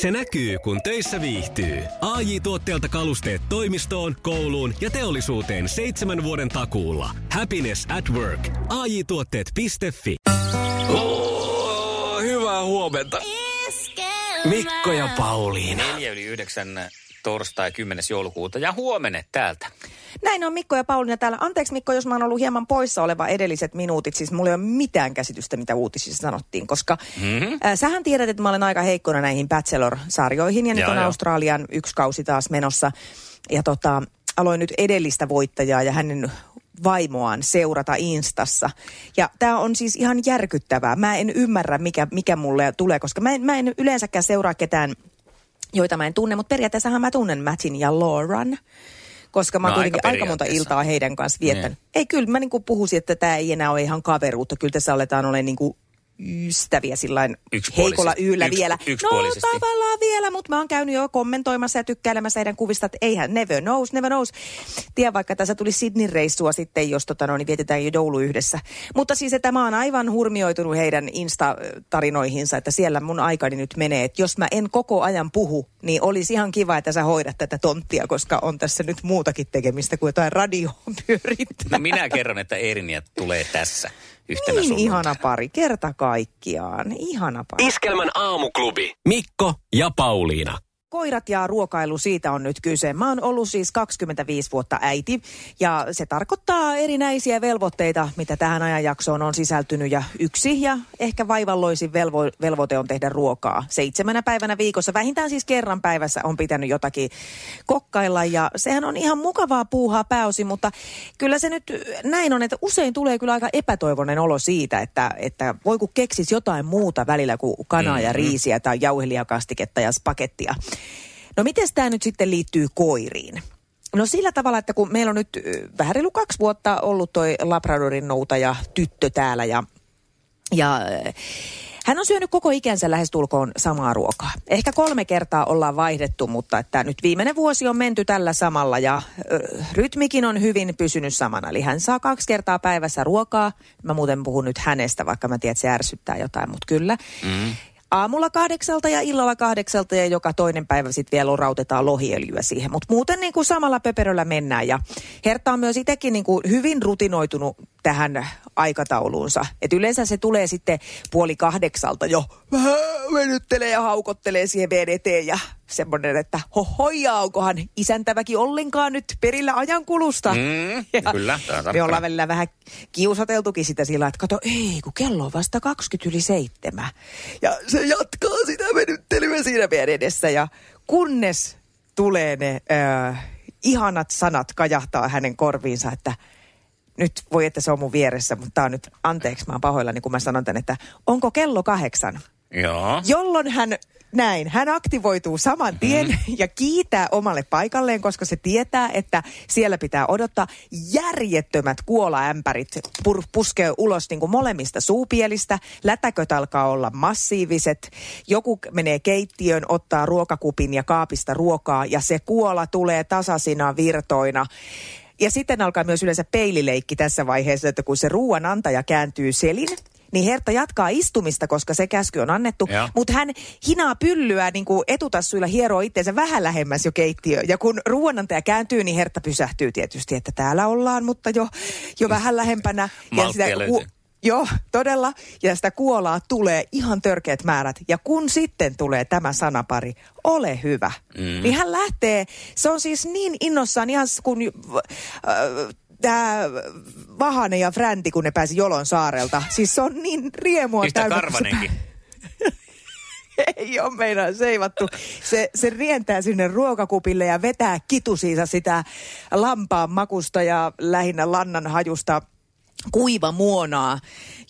Se näkyy, kun töissä viihtyy. ai tuotteelta kalusteet toimistoon, kouluun ja teollisuuteen seitsemän vuoden takuulla. Happiness at work. ai tuotteetfi Oh, hyvää huomenta. Mikko ja Pauliina. Neljä yli yhdeksän torstai 10. joulukuuta ja huomenna täältä. Näin on Mikko ja Pauliina täällä. Anteeksi Mikko, jos mä oon ollut hieman poissa oleva edelliset minuutit. Siis mulla ei ole mitään käsitystä, mitä uutisissa sanottiin, koska mm-hmm. äh, sähän tiedät, että mä olen aika heikkona näihin Bachelor-sarjoihin ja nyt Joo, on joo. Australian yksi kausi taas menossa. Ja tota, aloin nyt edellistä voittajaa ja hänen vaimoaan seurata Instassa. Ja tämä on siis ihan järkyttävää. Mä en ymmärrä, mikä, mikä mulle tulee, koska mä en, mä en yleensäkään seuraa ketään, joita mä en tunne, mutta periaatteessahan mä tunnen Mattin ja Lauren koska mä No, oon kuitenkin aika aika monta iltaa heidän kanssa viettänyt. Niin. Ei, kyllä mä niinku puhuisin, että tämä ei enää ole ihan kaveruutta. Kyllä tässä aletaan olemaan niinku ystäviä sillain heikolla yllä Yks- vielä. No tavallaan vielä, mutta mä oon käynyt jo kommentoimassa ja tykkäilemässä heidän kuvista, että eihän never knows, never knows. Tiedän vaikka tässä tuli Sydney-reissua sitten, jos tota, no, niin vietetään jo joulu yhdessä. Mutta siis, että mä oon aivan hurmioitunut heidän Insta-tarinoihinsa, että siellä mun aikani nyt menee. Että jos mä en koko ajan puhu, niin olisi ihan kiva, että sä hoidat tätä tonttia, koska on tässä nyt muutakin tekemistä kuin jotain radioon pyörittää. No minä kerron, että Erniä tulee tässä yhtenä Niin sunnuntaina. ihana pari, kerta kaikkiaan. Ihana pari. Iskelmän aamuklubi. Mikko ja Pauliina. Koirat ja ruokailu, siitä on nyt kyse. Mä oon ollut siis 25 vuotta äiti ja se tarkoittaa erinäisiä velvoitteita, mitä tähän ajanjaksoon on sisältynyt. Ja yksi ja ehkä vaivalloisin velvo, velvoite on tehdä ruokaa seitsemänä päivänä viikossa. Vähintään siis kerran päivässä on pitänyt jotakin kokkailla ja sehän on ihan mukavaa puuhaa pääosin, mutta kyllä se nyt näin on, että usein tulee kyllä aika epätoivoinen olo siitä, että, että voi kun keksis jotain muuta välillä kuin kanaa ja riisiä tai jauhelijakastiketta ja spakettia. No miten tämä nyt sitten liittyy koiriin? No sillä tavalla, että kun meillä on nyt vähän reilu kaksi vuotta ollut toi Labradorin noutaja tyttö täällä ja, ja hän on syönyt koko ikänsä lähestulkoon samaa ruokaa. Ehkä kolme kertaa ollaan vaihdettu, mutta että nyt viimeinen vuosi on menty tällä samalla ja ö, rytmikin on hyvin pysynyt samana. Eli hän saa kaksi kertaa päivässä ruokaa. Mä muuten puhun nyt hänestä, vaikka mä tiedän, että se ärsyttää jotain, mutta kyllä. Mm. Aamulla kahdeksalta ja illalla kahdeksalta ja joka toinen päivä sitten vielä rautetaan lohiöljyä siihen. Mutta muuten niin kuin samalla pöperöllä mennään. Ja Hertta on myös itsekin niin kuin hyvin rutinoitunut tähän aikatauluunsa. Et yleensä se tulee sitten puoli kahdeksalta jo venyttelee ja haukottelee siihen VDT ja semmoinen, että hohoja, onkohan isäntäväkin ollenkaan nyt perillä ajankulusta. Mm, Ja kyllä, Me ollaan välillä vähän kiusateltukin sitä sillä, että kato, ei, kun kello on vasta 20 yli. Ja se jatkaa sitä venyttelyä siinä edessä. Ja kunnes tulee ne äh, ihanat sanat kajahtaa hänen korviinsa, että nyt voi, että se on mun vieressä, mutta tää on nyt, anteeksi, mä oon pahoillani, kun mä sanon tän, että onko kello kahdeksan? Joo. Jolloin hän näin, hän aktivoituu saman tien Mhm. mm. ja kiitää omalle paikalleen, koska se tietää, että siellä pitää odottaa järjettömät kuolaämpärit pur, puskee ulos niin kuin molemmista suupielistä. Lätäköt alkaa olla massiiviset. Joku menee keittiöön, ottaa ruokakupin ja kaapista ruokaa ja se kuola tulee tasaisina virtoina. Ja sitten alkaa myös yleensä peilileikki tässä vaiheessa, että kun se ruoan antaja kääntyy selin, niin Hertta jatkaa istumista, koska se käsky on annettu. Mutta hän hinaa pyllyä niin kuin etutassuilla hieroo itseensä vähän lähemmäs jo keittiö. Ja kun ruoanantaja kääntyy, niin Hertta pysähtyy tietysti, että täällä ollaan, mutta jo, jo vähän lähempänä. Malttia löytyy. Joo, todella. Ja sitä kuolaa tulee ihan törkeät määrät. Ja kun sitten tulee tämä sanapari, ole hyvä, mm. niin hän lähtee. Se on siis niin innossaan ihan kun äh, tämä Vahanen ja Fränti, kun ne pääsi Jolon saarelta. Siis se on niin riemua Yhtä täynnä, karvanenkin. ei ole meinaan seivattu. Se, se rientää sinne ruokakupille ja vetää kitusiinsa sitä lampaan makusta ja lähinnä lannan hajusta kuiva muonaa,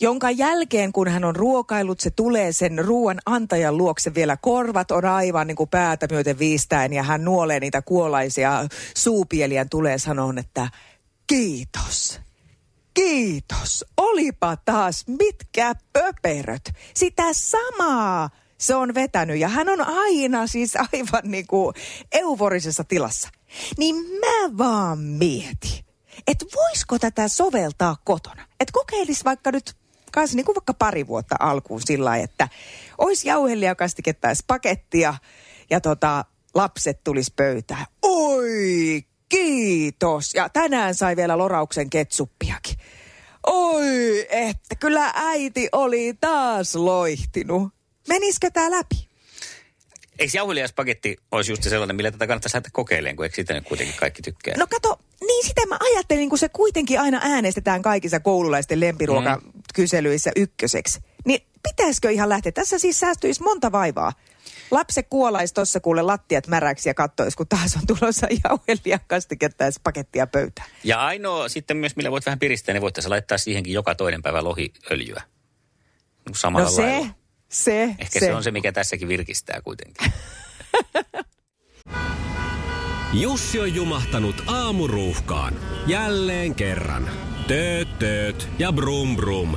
jonka jälkeen kun hän on ruokailut, se tulee sen ruoan antajan luokse vielä korvat on aivan niin kuin päätä myöten viistäen ja hän nuolee niitä kuolaisia suupieliä tulee sanoa, että kiitos. Kiitos. Olipa taas mitkä pöperöt. Sitä samaa se on vetänyt ja hän on aina siis aivan niin kuin euforisessa tilassa. Niin mä vaan mietin, että voisiko tätä soveltaa kotona. Että kokeilis vaikka nyt kanssa niin kuin vaikka pari vuotta alkuun sillä että olisi jauhelijakastiketta pakettia ja tota, lapset tulisi pöytään. Oi, kiitos. Ja tänään sai vielä lorauksen ketsuppiakin. Oi, että kyllä äiti oli taas loihtinut. Menisikö tämä läpi? Eikö jauheliaspaketti olisi just sellainen, millä tätä kannattaisi lähteä kokeilemaan, kun eikö sitä nyt kuitenkin kaikki tykkää? No kato, niin sitä mä ajattelin, kun se kuitenkin aina äänestetään kaikissa koululaisten lempiruokakyselyissä ykköseksi. Niin pitäisikö ihan lähteä? Tässä siis säästyisi monta vaivaa. Lapse kuolaisi tuossa kuule lattiat märäksi ja kattoisi, kun taas on tulossa jauhelia kastiketta ja pakettia pöytään. Ja ainoa sitten myös, millä voit vähän piristää, niin voitte laittaa siihenkin joka toinen päivä lohiöljyä. Niin samalla no se, lailla. se, Ehkä se. se on se, mikä tässäkin virkistää kuitenkin. Jussi on jumahtanut aamuruuhkaan. Jälleen kerran. Tööt, tööt ja brum brum.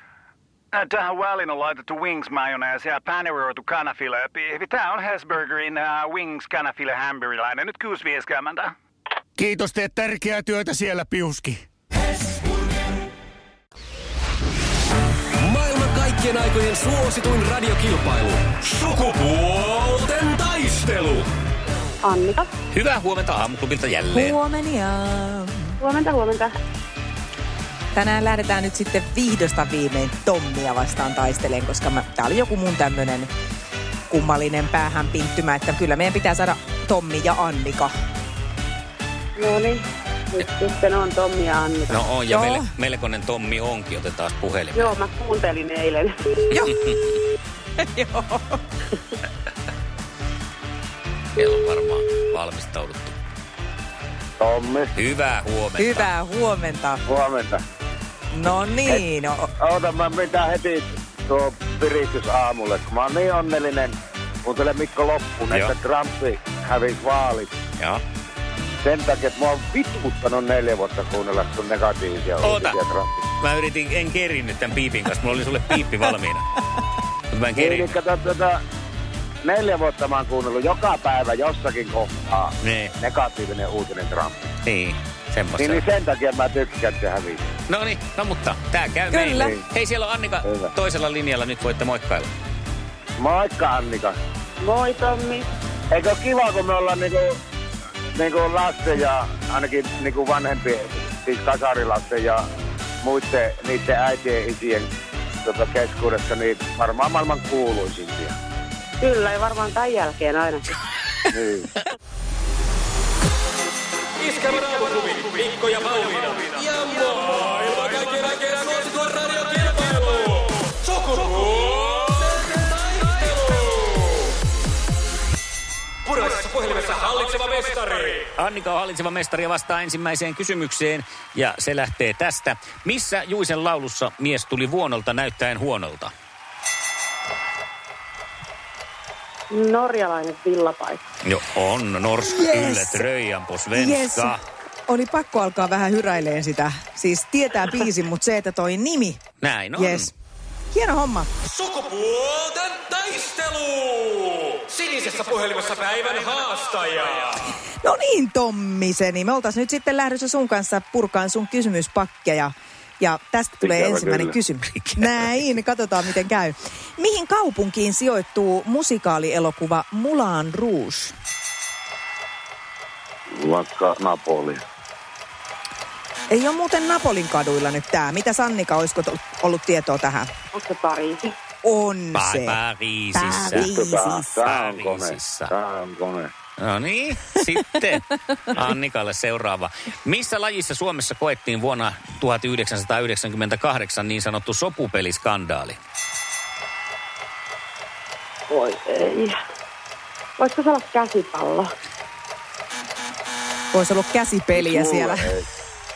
Äh, tähän väliin on laitettu wings mayonnaise ja paneroitu kanafila. Tämä on Hesburgerin uh, wings kanafila hamburilainen. Nyt kuusi vieskäämäntä. Kiitos, teet tärkeää työtä siellä, Piuski. Maailman kaikkien aikojen suosituin radiokilpailu. Sukupuolten taistelu. Annika. Hyvää huomenta aamuklubilta jälleen. Huomenia. Huomenta, huomenta. Tänään lähdetään nyt sitten vihdosta viimein Tommia vastaan taisteleen, koska mä, tää oli joku mun tämmönen kummallinen päähän pinttymä, että kyllä meidän pitää saada Tommi ja Annika. No niin, nyt sitten on Tommi ja Annika. No on, ja Joo. mele, melkoinen Tommi onkin. Otetaan puhelin. Joo, mä kuuntelin eilen. Joo. Joo. Siellä on varmaan valmistauduttu. Tommi, Hyvää huomenta. Hyvää huomenta. huomenta. No niin, no, Oota, mä mitä heti tuo piristys aamulle, kun mä oon niin onnellinen. Kuuntele Mikko loppuun, Joo. että Trumpi hävisi vaalit. Joo. Sen takia, että mä oon vituttanut neljä vuotta kuunnella sun negatiivisia Oota. uutisia Trumpista. Mä yritin, en kerinnyt tämän piipin kanssa. Mulla oli sulle piippi valmiina. Mutta mä en Niin, kerinnyt. kato, tota, neljä vuotta mä oon kuunnellut joka päivä jossakin kohtaa Niin, negatiivinen uutinen Trump. niin. Semmosta. Niin, niin sen takia mä tykkään, että hävisi. No niin, no mutta tää käy Kyllä. meille. Hei, siellä on Annika Hyvä. toisella linjalla. Nyt voitte moikkailla. Moikka Annika. Moi Tommi. Eikö ole kiva, kun me ollaan niinku, niinku lasten ja ainakin niinku vanhempien, siis kasarilasten ja muiden niiden äitien isien tota, keskuudessa, niin varmaan maailman kuuluisimpia. Kyllä, ja varmaan tämän jälkeen ainakin. Niin. Iskävän aamuklubi, Mikko ja Pauliina. Ja maailman kaikkien aikeen suosituen radiokilpailu. Sukupuolten taistelu. Puraisessa puhelimessa hallitseva mestari. Annika on hallitseva mestari ja vastaa ensimmäiseen kysymykseen. Ja se lähtee tästä. Missä Juisen laulussa mies tuli vuonolta näyttäen huonolta? Norjalainen villapaikka. Jo on Norsk Yes. yes. Yllet på svenska. Oli pakko alkaa vähän hyräileen sitä. Siis tietää biisin, mutta se, että toi nimi. Näin on. Yes. Hieno homma. Sukupuolten taistelu. Sinisessä puhelimessa päivän haastaja. No niin, Tommiseni. Me oltaisiin nyt sitten lähdössä sun kanssa purkaan sun kysymyspakkeja. Ja tästä tulee Ikävä ensimmäinen kyllä. kysymys. Näin, katsotaan miten käy. Mihin kaupunkiin sijoittuu musikaalielokuva Mulan Rouge? Vaikka Napoli. Ei ole muuten Napolin kaduilla nyt tää. Mitä Sannika, olisiko ollut tietoa tähän? Onko se Pariisi? On Pa- se. Pariisissa. Pariisi. Tää, tää on kone. Pariisissa. Tää on kone. No niin, sitten Annikalle seuraava. Missä lajissa Suomessa koettiin vuonna 1998 niin sanottu sopupeliskandaali? Voi ei. Voisiko se olla käsipallo? Voisi ollut käsipeliä Mulla siellä. ei.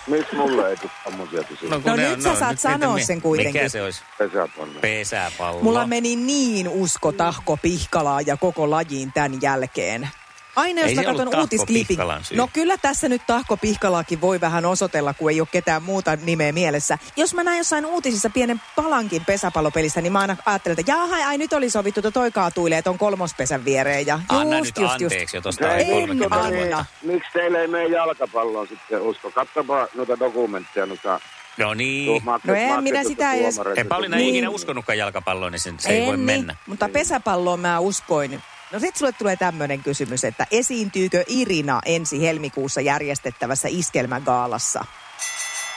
Miksi mulle ei tule tommosia kysymyksiä? No ne nyt sä saat nyt sanoa sen kuitenkin. Mikä se olisi? Pesäpallo. Pesäpallo. Mulla meni niin usko Tahko Pihkalaa ja koko lajiin tämän jälkeen. Aina jos Ei mä katson uutisklipin. No kyllä tässä nyt Tahko Pihkalaakin voi vähän osoitella, kun ei ole ketään muuta nimeä mielessä. Jos mä näen jossain uutisissa pienen palankin pesäpallopelistä, niin mä aina ajattelen, että jaha, ai nyt oli sovittu, että toi kaatuilee ton kolmospesän viereen. Ja Anna just, nyt just, just. anteeksi jo tosta Se En 30 anna. Miksi teille ei mene jalkapalloa sitten usko? Katsopa noita dokumentteja, noita No niin. No en minä sitä edes- Ei Pauliina Niin. ikinä uskonutkaan jalkapalloon, niin sen, se ei voi En mennä. Niin, mutta pesäpalloon mä uskoin. No sit sulle tulee tämmöinen kysymys, että esiintyykö Irina ensi helmikuussa järjestettävässä iskelmägaalassa?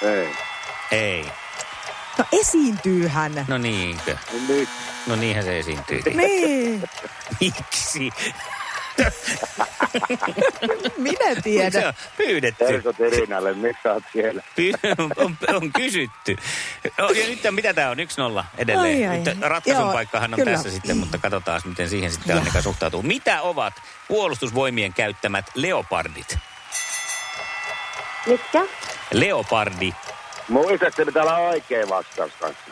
Ei. Ei. No esiintyyhän. No niinkö? Nyt No niinhän se esiintyy. Niin, Miksi? minä Se tiedän. on pyydetty. Terkot Irinalle, miksi sä oot siellä? Py- on, on kysytty. No, ja nyt mitä tämä on? 1-0 edelleen. Ai, ai. Nyt ratkaisun Joo, paikkahan on kyllä. tässä sitten, mutta katsotaan miten siihen sitten Annika suhtautuu. Mitä ovat puolustusvoimien käyttämät leopardit? Mitkä? Leopardi. Muistatko, pitää olla oikea vastaus kanssa.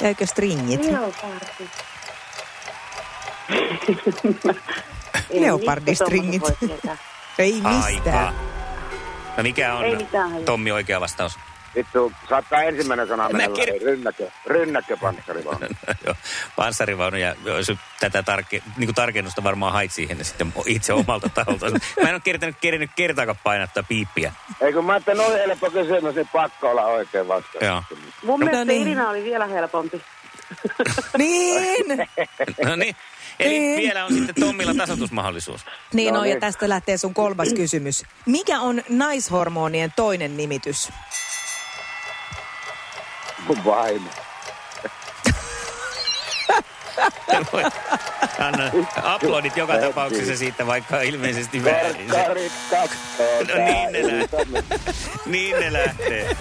Jäikö stringit? Leopardi. Leopardistringit. Ei mistä tommoset voi tietää. Ei Aika. mistään. No mikä on. Tommi oikea vastaus? Vittu, saattaa ensimmäinen sana mennä läpi. Rynnäkö, rynnäkö panssarivaunu. Joo, panssarivaunu ja jos tätä tarke, niin kuin tarkennusta varmaan hait siihen ja sitten itse omalta taholta. Mä en ole kertonut, kerännyt kertaakaan painattaa piippiä. Ei kun mä ajattelin, noin helppo kysymys, niin pakko olla oikea vastaus. Joo. Mun No mielestä niin. Irina oli vielä helpompi. Niin. No niin. Eli Niin. vielä on sitten Tommilla tasoitusmahdollisuus. Niin No on, ja niin. tästä lähtee sun kolmas kysymys. Mikä on naishormonien toinen nimitys? Vaimo. Anna aplodit joka tapauksessa siitä, vaikka ilmeisesti väärin. No niin ne lähtee. Niin ne lähtee.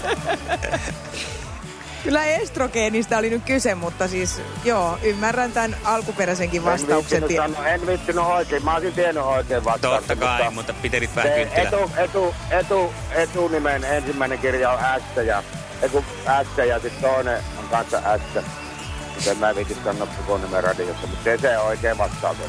Kyllä estrogeenistä oli nyt kyse, mutta siis joo, ymmärrän tämän alkuperäisenkin vastauksen. En Tie- viittinyt, sano, en viittinyt oikein. Mä olisin tiennyt oikein vastauksen. Totta kai, mutta pitelit vähän se kynttilä. etu, etu, etu, etunimen ensimmäinen kirja on S ja, eku, S ja sitten toinen on kanssa S. Miten mä viitin sanoa koko nimen radiossa, mutta se, se on oikein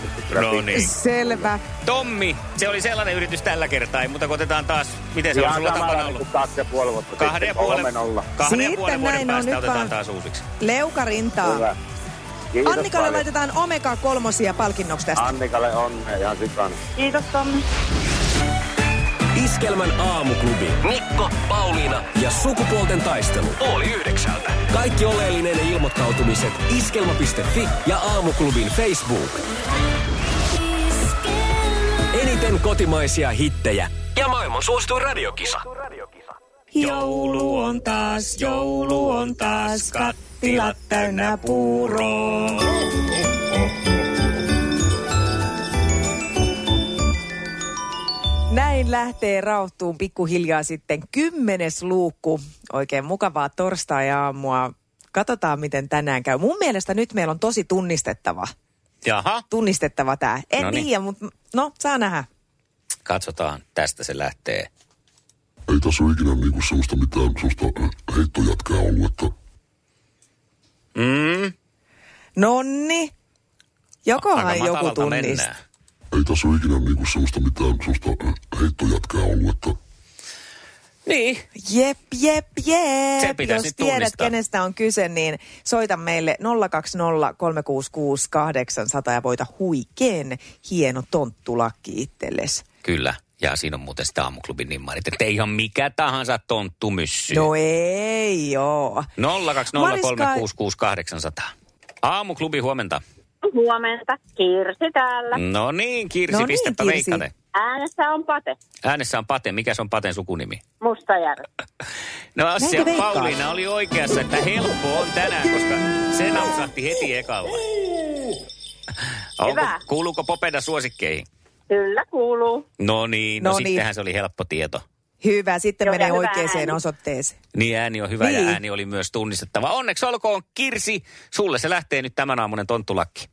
sitten kyllä No niin. Selvä. Tommi, se oli sellainen yritys tällä kertaa, mutta kun otetaan taas, miten se on Ihan sulla samalla tapana niin ollut? kuin kaksi ja puoli vuotta Kahden ja sitten, puolen, nolla. kahden ja Sitten puolen vuoden näin on, päästä nyt otetaan vaan- taas uusiksi. Leukarintaa. Hyvä. Kiitos Annikalle paljon. laitetaan omega kolmosia palkinnoksi tästä. Annikalle onnea ihan sikana. Kiitos Tommi. Iskelmän aamuklubi. Mikko, Pauliina ja sukupuolten taistelu. Oli yhdeksältä. Kaikki oleellinen ilmoittautumiset iskelma.fi ja aamuklubin Facebook. Eniten kotimaisia hittejä ja maailman suosituin radiokisa. Joulu on taas, joulu on taas, kattilat täynnä puuroa. Näin lähtee rauhtuun pikkuhiljaa sitten kymmenes luukku. Oikein mukavaa torstai-aamua. Katsotaan, miten tänään käy. Mun mielestä nyt meillä on tosi tunnistettava. Jaha, Tunnistettava tämä. En Noniin. tiedä, mutta no, saa nähdä. katsotaan. Tästä se lähtee. ei tässä ole ikinä niinku semmoista mitään semmoista äh, heittojätkää ollut, että Mm, Nonni. Jokohan joku tunnistaa. Ei tässä ole ikinä niinku semmoista mitään semmoista heittojätkää ollut, että Niin. Jep, jep, jep. Se Jos tiedät, tunnistaa. kenestä on kyse, niin soita meille 020 366 800 ja voita huikeen hieno tonttulakki itsellesi. Kyllä. Ja siinä on muuten sitä aamuklubin nimmarit, että ei ihan mikä tahansa tonttu myssy. No ei joo. 020366800. Aamuklubi huomenta. Huomenta. Kirsi täällä. No niin, Kirsi, No niin, pistäpä Kirsi. veikkate. Äänessä on Pate. Äänessä on Pate. Mikä se on Paten sukunimi? Mustajärvi. No Assia? Pauliina oli oikeassa, että helppo on tänään, koska se napsahti heti ekalla. Onko, kuuluuko Popeda suosikkeihin? Kyllä kuuluu. No niin, no, No no niin. sittenhän se oli helppo tieto. Hyvä, sitten Joo, menee oikeaan ääni. osoitteeseen. Niin ääni on hyvä. Niin. ja ääni oli myös tunnistettava. Onneksi olkoon Kirsi, sulle se lähtee nyt tämän aamunen tonttulakki.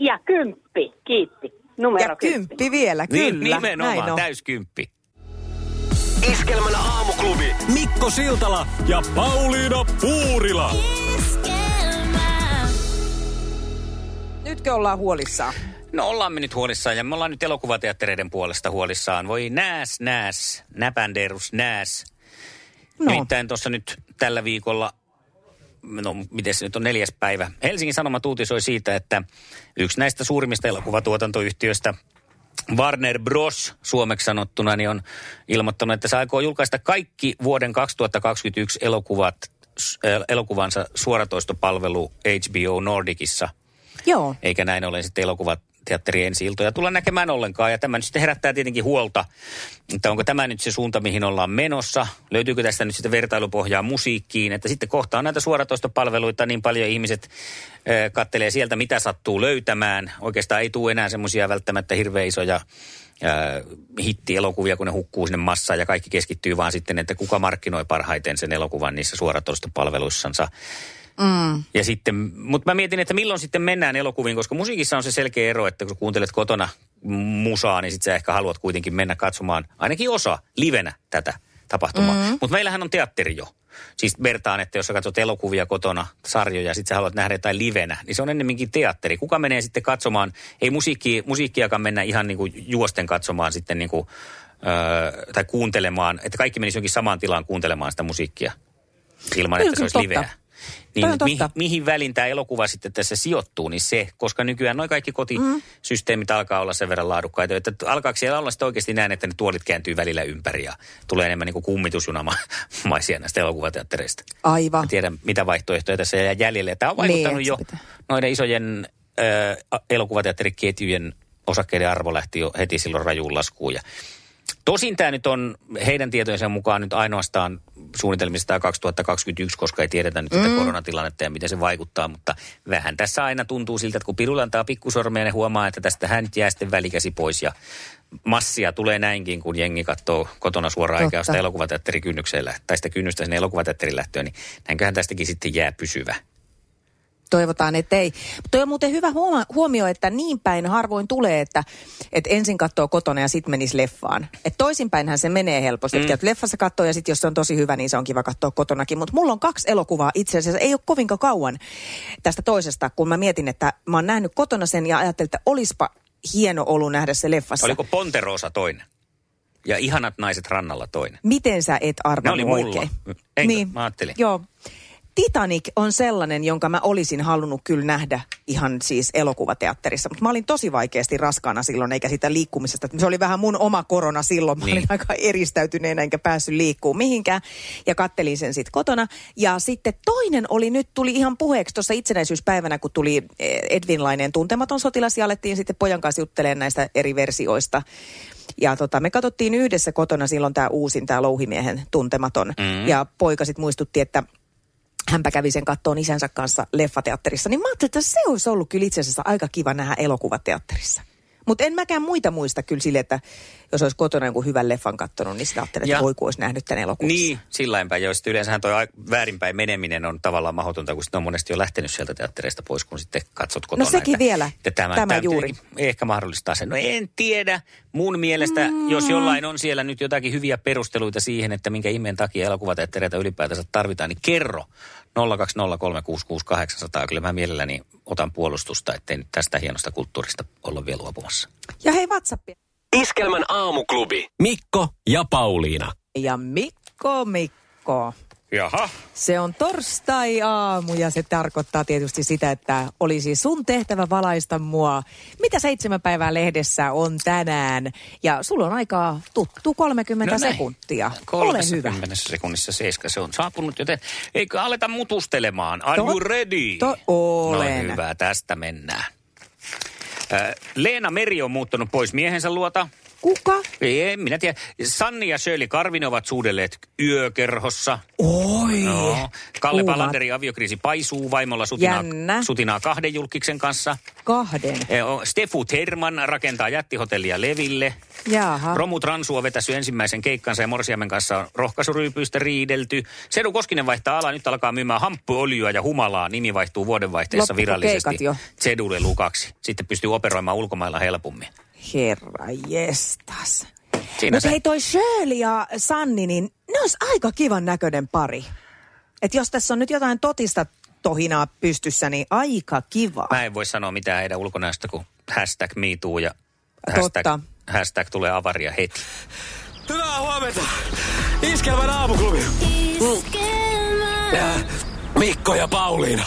Ja kymppi. Kiitti. Numero Ja kymppi vielä, Niin, kyllä. nimenomaan, Näin on. täyskymppi. Iskelmän aamuklubi Mikko Siltala ja Pauliina Puurila. Nytkö ollaan huolissaan? No ollaan me nyt huolissaan ja me ollaan nyt elokuvateattereiden puolesta huolissaan. Voi nääs, nääs, näpänderus, nääs. No. Nimittäin tuossa nyt tällä viikolla, no miten se nyt on neljäs päivä, Helsingin Sanomat uutisoi siitä, että yksi näistä suurimmista elokuvatuotantoyhtiöistä, Warner Bros. suomeksi sanottuna, niin on ilmoittanut, että se aikoo julkaista kaikki vuoden 2021 elokuvat, äh, elokuvansa suoratoistopalvelu HBO Nordicissa. Joo. Eikä näin ole sitten elokuvat teatteri ensi tulla näkemään ollenkaan. Ja tämä nyt sitten herättää tietenkin huolta, että onko tämä nyt se suunta, mihin ollaan menossa. Löytyykö tästä nyt sitten vertailupohjaa musiikkiin, että sitten kohtaan näitä suoratoistopalveluita niin paljon ihmiset äh, kattelee sieltä, mitä sattuu löytämään. Oikeastaan ei tule enää semmoisia välttämättä hirveän isoja hittielokuvia, kun ne hukkuu sinne massaan ja kaikki keskittyy vaan sitten, että kuka markkinoi parhaiten sen elokuvan niissä suoratoistopalveluissansa. Mm. Ja sitten, mutta mä mietin, että milloin sitten mennään elokuviin, koska musiikissa on se selkeä ero, että kun kuuntelet kotona musaa, niin sitten sä ehkä haluat kuitenkin mennä katsomaan ainakin osa livenä tätä tapahtumaa. Mm. Mutta meillähän on teatteri jo. Siis vertaan, että jos sä katsot elokuvia kotona, sarjoja, ja sitten sä haluat nähdä jotain livenä, niin se on ennemminkin teatteri. Kuka menee sitten katsomaan, ei musiikki, musiikkiakaan mennä ihan niin kuin juosten katsomaan sitten niin kuin, öö, tai kuuntelemaan, että kaikki menisi jonkin samaan tilaan kuuntelemaan sitä musiikkia ilman, että se olisi totta. liveä. Niin mi, mihin väliin tämä elokuva sitten tässä sijoittuu, niin se, koska nykyään noin kaikki kotisysteemit mm. alkaa olla sen verran laadukkaita, että alkaako siellä olla sitten oikeasti näin, että ne tuolit kääntyy välillä ympäri ja tulee enemmän niin kuin kummitusjunamaisia näistä elokuvateattereista. Aivan. Mä tiedän, mitä vaihtoehtoja tässä jää jäljelle. Tämä on vaikuttanut Niin, jo pitää. noiden isojen äh, elokuvateatteriketjujen osakkeiden arvo lähti jo heti silloin rajuun laskuun. Ja Tosin tämä nyt on heidän tietojensa mukaan nyt ainoastaan suunnitelmista tämä 2021, koska ei tiedetä nyt tätä Mm. koronatilannetta ja miten se vaikuttaa, mutta vähän tässä aina tuntuu siltä, että kun pirulla antaa pikkusormea, ne huomaa, että tästä hän jää sitten välikäsi pois ja massia tulee näinkin, kun jengi katsoo kotona suoraan eikä sitä elokuvateatterikynnyksellä tai sitä kynnystä sinne elokuvateatterin lähtöön, niin näinköhän tästäkin sitten jää pysyvä. Toivotaan, että ei. Toi on muuten hyvä huomio, että niin päin harvoin tulee, että, että ensin katsoo kotona ja sitten menisi leffaan. Et toisinpäinhän se menee helposti. Mm. Että leffassa katsoo ja sitten jos se on tosi hyvä, niin se on kiva katsoa kotonakin. Mutta mulla on kaksi elokuvaa itse asiassa. Ei ole kovinkaan kauan tästä toisesta, kun mä mietin, että mä oon nähnyt kotona sen ja ajattelin, että olispa hieno olu nähdä se leffassa. Oliko Ponterosa toinen? Ja ihanat naiset rannalla toinen. Miten sä et Ne arvannut oli mulla. oikein? Eikö? Mä ajattelin. Joo. Titanic on sellainen, jonka mä olisin halunnut kyllä nähdä ihan siis elokuvateatterissa. Mutta mä olin tosi vaikeasti raskaana silloin, eikä sitä liikkumisesta. Se oli vähän mun oma korona silloin. Mä Niin. olin aika eristäytyneenä, enkä päässyt liikkuu mihinkään. Ja kattelin sen sitten kotona. Ja sitten toinen oli nyt, tuli ihan puheeksi tuossa itsenäisyyspäivänä, kun tuli eh, Edvinlainen tuntematon sotilas ja alettiin sitten pojan kanssa juttelemaan näistä eri versioista. Ja tota, me katsottiin yhdessä kotona silloin tämä uusin, tämä Louhimiehen tuntematon. Mm. Ja poika sitten muistutti, että hänpä kävi sen kattoon isänsä kanssa leffateatterissa. Niin mä ajattelin, että se olisi ollut kyllä itse asiassa aika kiva nähdä elokuvateatterissa. Mutta en mäkään muita muista kyllä sille, että jos olisi kotona jonkun hyvän leffan kattonut, niin sitä ajattelin, että voi kun olisi nähnyt tämän elokuvassa. Niin, sillä. Joo, sitten yleensähän toi väärinpäin meneminen on tavallaan mahdotonta, kun sitten on monesti jo lähtenyt sieltä teattereista pois, kun sitten katsot kotona. No sekin että, vielä. Että tämä, Tämä tämä juuri. Ehkä mahdollistaa sen. No en tiedä. Mun mielestä, mm. jos jollain on siellä nyt jotakin hyviä perusteluita siihen, että minkä ihmeen takia elokuvateattereita ylipäätänsä tarvitaan, niin kerro. 020366800. Kyllä mä mielelläni otan puolustusta, ettei nyt tästä hienosta kulttuurista olla vielä luopumassa. Ja hei WhatsAppia. Iskelmän aamuklubi. Mikko ja Pauliina. Ja Mikko, Mikko. Jaha. Se on torstai-aamu ja se tarkoittaa tietysti sitä, että olisi sun tehtävä valaista mua. Mitä seitsemän päivää lehdessä on tänään? Ja sulla on aikaa tuttu 30 No näin. sekuntia. Ole hyvä. 30 sekunnissa seiska se on saapunut, joten eikö aleta mutustelemaan? Are To- you ready? to- olen. No hyvä, tästä mennään. Äh, Leena Meri on muuttanut pois miehensä luota. Kuka? Ei, en minä tiedä. Sanni ja Shirley Karvinen ovat suudelleet yökerhossa. Oi. No. Kalle Kuumat. Palanderin aviokriisi paisuu vaimolla sutinaa, Jännä. sutinaa kahden julkiksen kanssa. Kahden. Eh, Stefu Terman rakentaa jättihotellia Leville. Jaha. Romu Transu on vetässyt ensimmäisen keikkansa ja Morsiamen kanssa on rohkaisuryypyistä riidelty. Sedu Koskinen vaihtaa alaa, nyt alkaa myymään hamppuöljyä ja humalaa. Nimi vaihtuu vuodenvaihteessa Loppuko virallisesti? Sedulle lukaksi. Sitten pystyy operoimaan ulkomailla helpommin. Herra jestas. Siinä Mutta se. hei toi Shirley ja Sanni, niin ne olisi aika kivan näköinen pari. Et jos tässä on nyt jotain totista tohinaa pystyssä, niin aika kiva. Mä en voi sanoa mitään heidän ulkonäöstä, kun hashtag MeToo ja Totta. hashtag, hashtag tulee avaria heti. Hyvää huomenta. Iskelmän aamuklubi. Ja Mikko ja Pauliina.